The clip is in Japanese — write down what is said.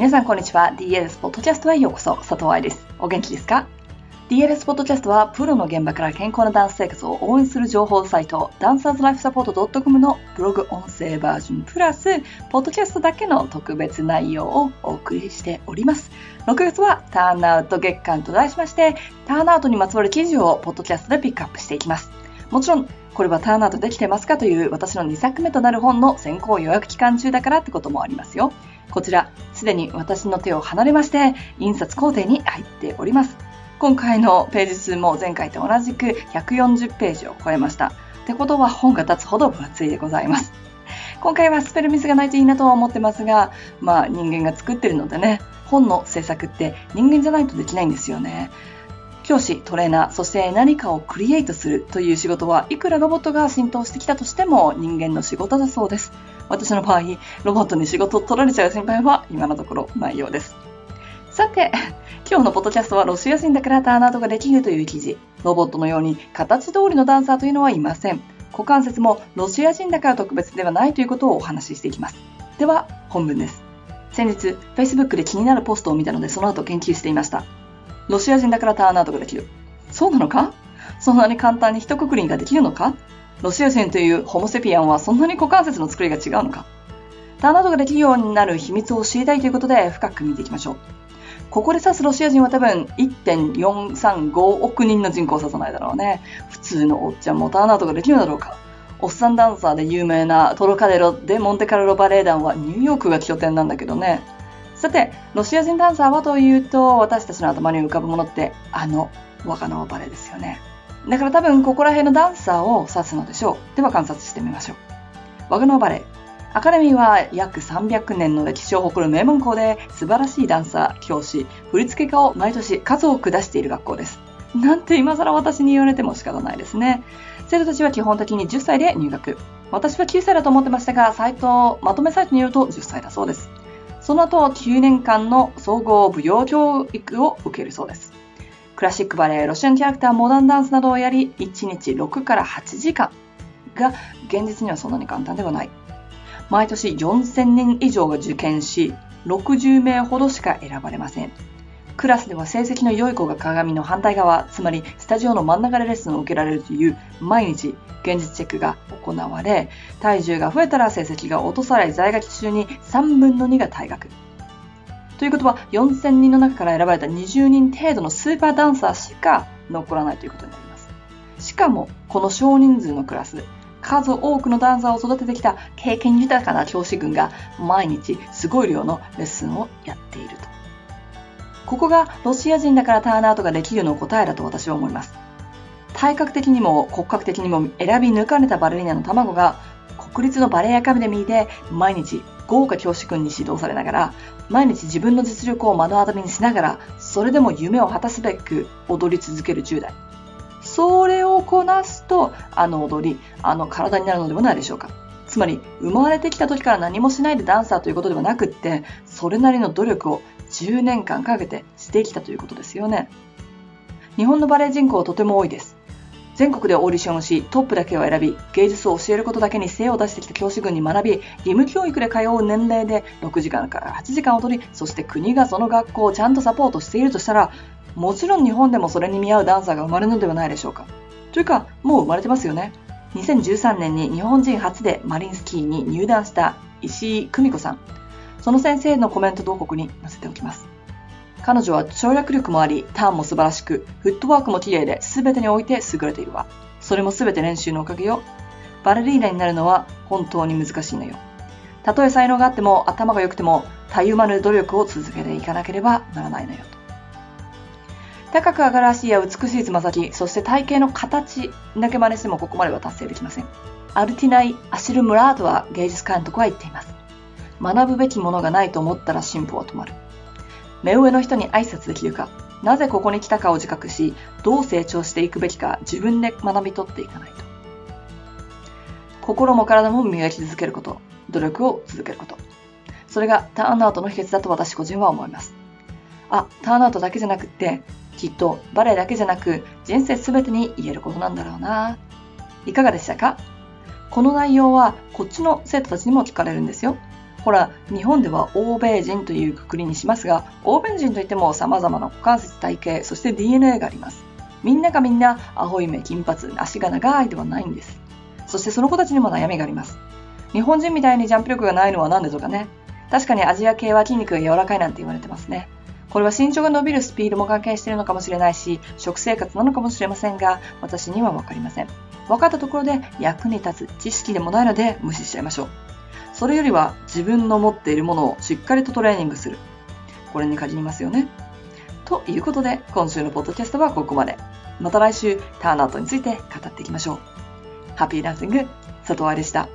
皆さんこんにちは。DLS ポッドキャストへようこそ。佐藤愛です。お元気ですか？DLS ポッドキャストはプロの現場から健康なダンス生活を応援する情報サイトダンサーズライフサポート .com のブログ音声バージョンプラスポッドキャストだけの特別内容をお送りしております。6月はターンアウト月間と題しましてターンアウトにまつわる記事をポッドキャストでピックアップしていきます。もちろんこれはターンアウトできてますかという私の2作目となる本の先行予約期間中だからってこともありますよ。こちら、すでに私の手を離れまして、印刷工程に入っております。今回のページ数も前回と同じく140ページを超えました。ってことは本が立つほど分厚いでございます。今回はスペルミスがないといいなとは思ってますが、まあ人間が作ってるのでね、本の制作って人間じゃないとできないんですよね。教師、トレーナー、そして何かをクリエイトするという仕事はいくらロボットが浸透してきたとしても人間の仕事だそうです。私の場合、ロボットに仕事を取られちゃう心配は今のところないようです。さて、今日のポッドキャストはロシア人だからターンアウトができるという記事。ロボットのように形通りのダンサーというのはいません。股関節もロシア人だから特別ではないということをお話ししていきます。では、本文です。先日、Facebook で気になるポストを見たのでその後研究していました。ロシア人だからターンアウトができる。そうなのか？そんなに簡単に一括りができるのか？ロシア人というホモセピアンはそんなに股関節の作りが違うのか？ターンアウトができるようになる秘密を知りたいということで深く見ていきましょう。ここで指すロシア人は多分1.435億人の人口を指さないだろうね。普通のおっちゃんもターンアウトができるだろうか？おっさんダンサーで有名なトロカデロでモンテカルロバレー団はニューヨークが拠点なんだけどね。さて、ロシア人ダンサーはというと、私たちの頭に浮かぶものって、あの、若のバレエですよね。だから多分、ここら辺のダンサーを指すのでしょう。では観察してみましょう。若のバレエ。アカデミーは約300年の歴史を誇る名門校で素晴らしいダンサー、教師、振付家を毎年数多く出している学校です。なんて今更私に言われても仕方ないですね。生徒たちは基本的に10歳で入学。私は9歳だと思ってましたが、サイト、まとめサイトによると10歳だそうです。その後、9年間の総合舞踊教育を受けるそうです。クラシックバレエ、ロシアンキャラクター、モダンダンスなどをやり、1日6から8時間が現実にはそんなに簡単ではない。毎年4000人以上が受験し、60名ほどしか選ばれません。クラスでは成績の良い子が鏡の反対側、つまりスタジオの真ん中でレッスンを受けられるという毎日現実チェックが行われ、体重が増えたら成績が落とされ、在学中に3分の2が退学。ということは、4000人の中から選ばれた20人程度のスーパーダンサーしか残らないということになります。しかも、この少人数のクラス、数多くのダンサーを育ててきた経験豊かな教師群が毎日すごい量のレッスンをやっていると。ここがロシア人だからターンアウトができるの答えだと私は思います。体格的にも骨格的にも選び抜かれたバレリーナの卵が国立のバレエアカデミーで毎日豪華教師君に指導されながら毎日自分の実力を目の当たりにしながらそれでも夢を果たすべく踊り続ける10代。それをこなすとあの踊りあの体になるのではないでしょうか。つまり生まれてきた時から何もしないでダンサーということではなくってそれなりの努力を10年間かけてしてきたということですよね。日本のバレエ人口はとても多いです。全国でオーディションをし、トップだけを選び、芸術を教えることだけに精を出してきた教師群に学び、義務教育で通う年齢で6時間から8時間踊り、そして国がその学校をちゃんとサポートしているとしたら、もちろん日本でもそれに見合うダンサーが生まれるのではないでしょうか。というか、もう生まれてますよね。2013年に日本人初でマリンスキーに入団した石井久美子さん。その先生のコメント同国に載せておきます。彼女は跳躍力もあり、ターンも素晴らしく、フットワークも綺麗で、全てにおいて優れているわ。それも全て練習のおかげよ。バレリーナになるのは本当に難しいのよ。たとえ才能があっても、頭が良くても、たゆまぬ努力を続けていかなければならないのよ。高く上がる足や美しいつま先、そして体型の形だけ真似してもここまでは達成できません。アルティナイ・アシル・ムラートは芸術監督は言っています。学ぶべきものがないと思ったら進歩は止まる。目上の人に挨拶できるか、なぜここに来たかを自覚し、どう成長していくべきか自分で学び取っていかないと。心も体も磨き続けること、努力を続けること。それがターンアウトの秘訣だと私個人は思います。あ、ターンアウトだけじゃなくって、きっとバレエだけじゃなく人生すべてに言えることなんだろうな。いかがでしたか？この内容はこっちの生徒たちにも聞かれるんですよ。ほら、日本では欧米人というくくりにしますが、欧米人といっても様々な股関節体型、そして DNA があります。みんながみんな、青い目、金髪、足が長いではないんです。そしてその子たちにも悩みがあります。日本人みたいにジャンプ力がないのは何でしょうかね。確かにアジア系は筋肉が柔らかいなんて言われてますね。これは身長が伸びるスピードも関係しているのかもしれないし、食生活なのかもしれませんが、私にはわかりません。分かったところで役に立つ知識でもないので無視しちゃいましょう。それよりは自分の持っているものをしっかりとトレーニングする。これに限りますよね。ということで、今週のポッドキャストはここまで。また来週、ターンアウトについて語っていきましょう。ハッピーランシング、佐藤愛でした。